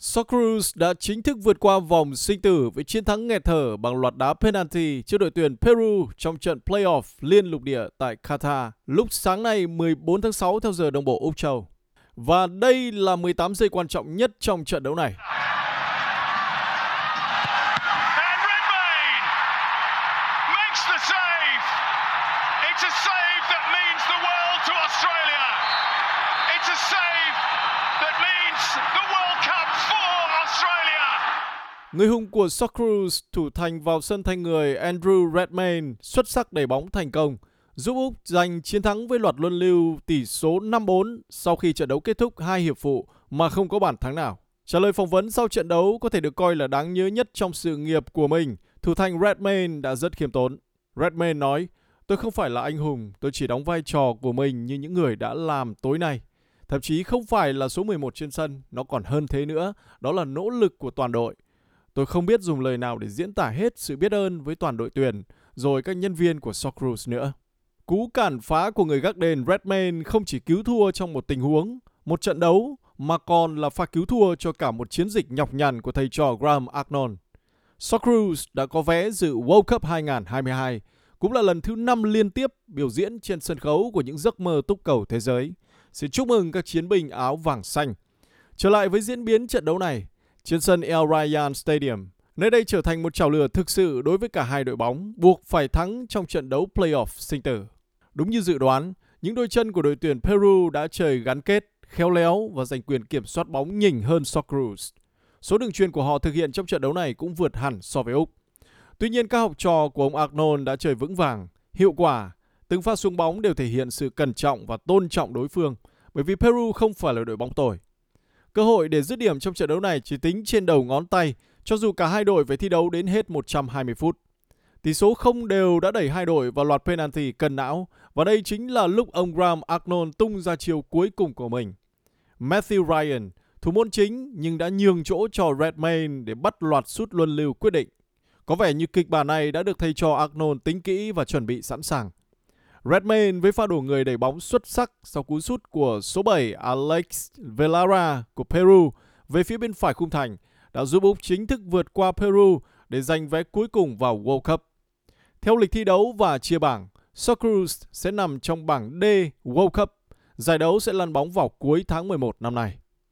Socceroos đã chính thức vượt qua vòng sinh tử với chiến thắng nghẹt thở bằng loạt đá penalty trước đội tuyển Peru trong trận playoff liên lục địa tại Qatar lúc sáng nay 14 tháng 6 theo giờ đồng bộ, Úc Châu. Và đây là 18 giây quan trọng nhất trong trận đấu này. Makes the save. It's a save that means the world to Australia. It's a save that means the World Cup for Australia. Người hùng của Socceroos thủ thành vào sân thay người Andrew Redmayne xuất sắc đẩy bóng thành công, giúp Úc giành chiến thắng với loạt luân lưu tỷ số 5-4 sau khi trận đấu kết thúc hai hiệp phụ mà không có bàn thắng nào. Trả lời phỏng vấn sau trận đấu có thể được coi là đáng nhớ nhất trong sự nghiệp của mình, thủ thành Redmayne đã rất khiêm tốn. Redmayne nói, tôi không phải là anh hùng, tôi chỉ đóng vai trò của mình như những người đã làm tối nay. Thậm chí không phải là số 11 trên sân, nó còn hơn thế nữa, đó là nỗ lực của toàn đội. Tôi không biết dùng lời nào để diễn tả hết sự biết ơn với toàn đội tuyển, rồi các nhân viên của Socceroos nữa. Cú cản phá của người gác đền Redmayne không chỉ cứu thua trong một tình huống, một trận đấu, mà còn là pha cứu thua cho cả một chiến dịch nhọc nhằn của thầy trò Graham Arnold. Socceroos đã có vé dự World Cup 2022, cũng là lần thứ 5 liên tiếp biểu diễn trên sân khấu của những giấc mơ túc cầu thế giới. Xin chúc mừng các chiến binh áo vàng xanh. Trở lại với diễn biến trận đấu này, trên sân El Rayyan Stadium, nơi đây trở thành một trào lửa thực sự đối với cả hai đội bóng, buộc phải thắng trong trận đấu playoff sinh tử. Đúng như dự đoán, những đôi chân của đội tuyển Peru đã chơi gắn kết, khéo léo và giành quyền kiểm soát bóng nhỉnh hơn Socceroos. Số đường truyền của họ thực hiện trong trận đấu này cũng vượt hẳn so với Úc. Tuy nhiên các học trò của ông Arnold đã chơi vững vàng, hiệu quả. Từng pha xuống bóng đều thể hiện sự cẩn trọng và tôn trọng đối phương, bởi vì Peru không phải là đội bóng tồi. Cơ hội để dứt điểm trong trận đấu này chỉ tính trên đầu ngón tay, cho dù cả hai đội phải thi đấu đến hết 120 phút. Tỷ số không đều đã đẩy hai đội vào loạt penalty cân não, và đây chính là lúc ông Graham Arnold tung ra chiều cuối cùng của mình. Matthew Ryan, thủ môn chính nhưng đã nhường chỗ cho Redmayne để bắt loạt sút luân lưu quyết định. Có vẻ như kịch bản này đã được thầy trò Arnold tính kỹ và chuẩn bị sẵn sàng. Redmayne với pha đổ người đẩy bóng xuất sắc sau cú sút của số 7 Alex Velara của Peru về phía bên phải khung thành đã giúp Úc chính thức vượt qua Peru để giành vé cuối cùng vào World Cup. Theo lịch thi đấu và chia bảng, Socceroos sẽ nằm trong bảng D World Cup. Giải đấu sẽ lăn bóng vào cuối tháng 11 năm nay.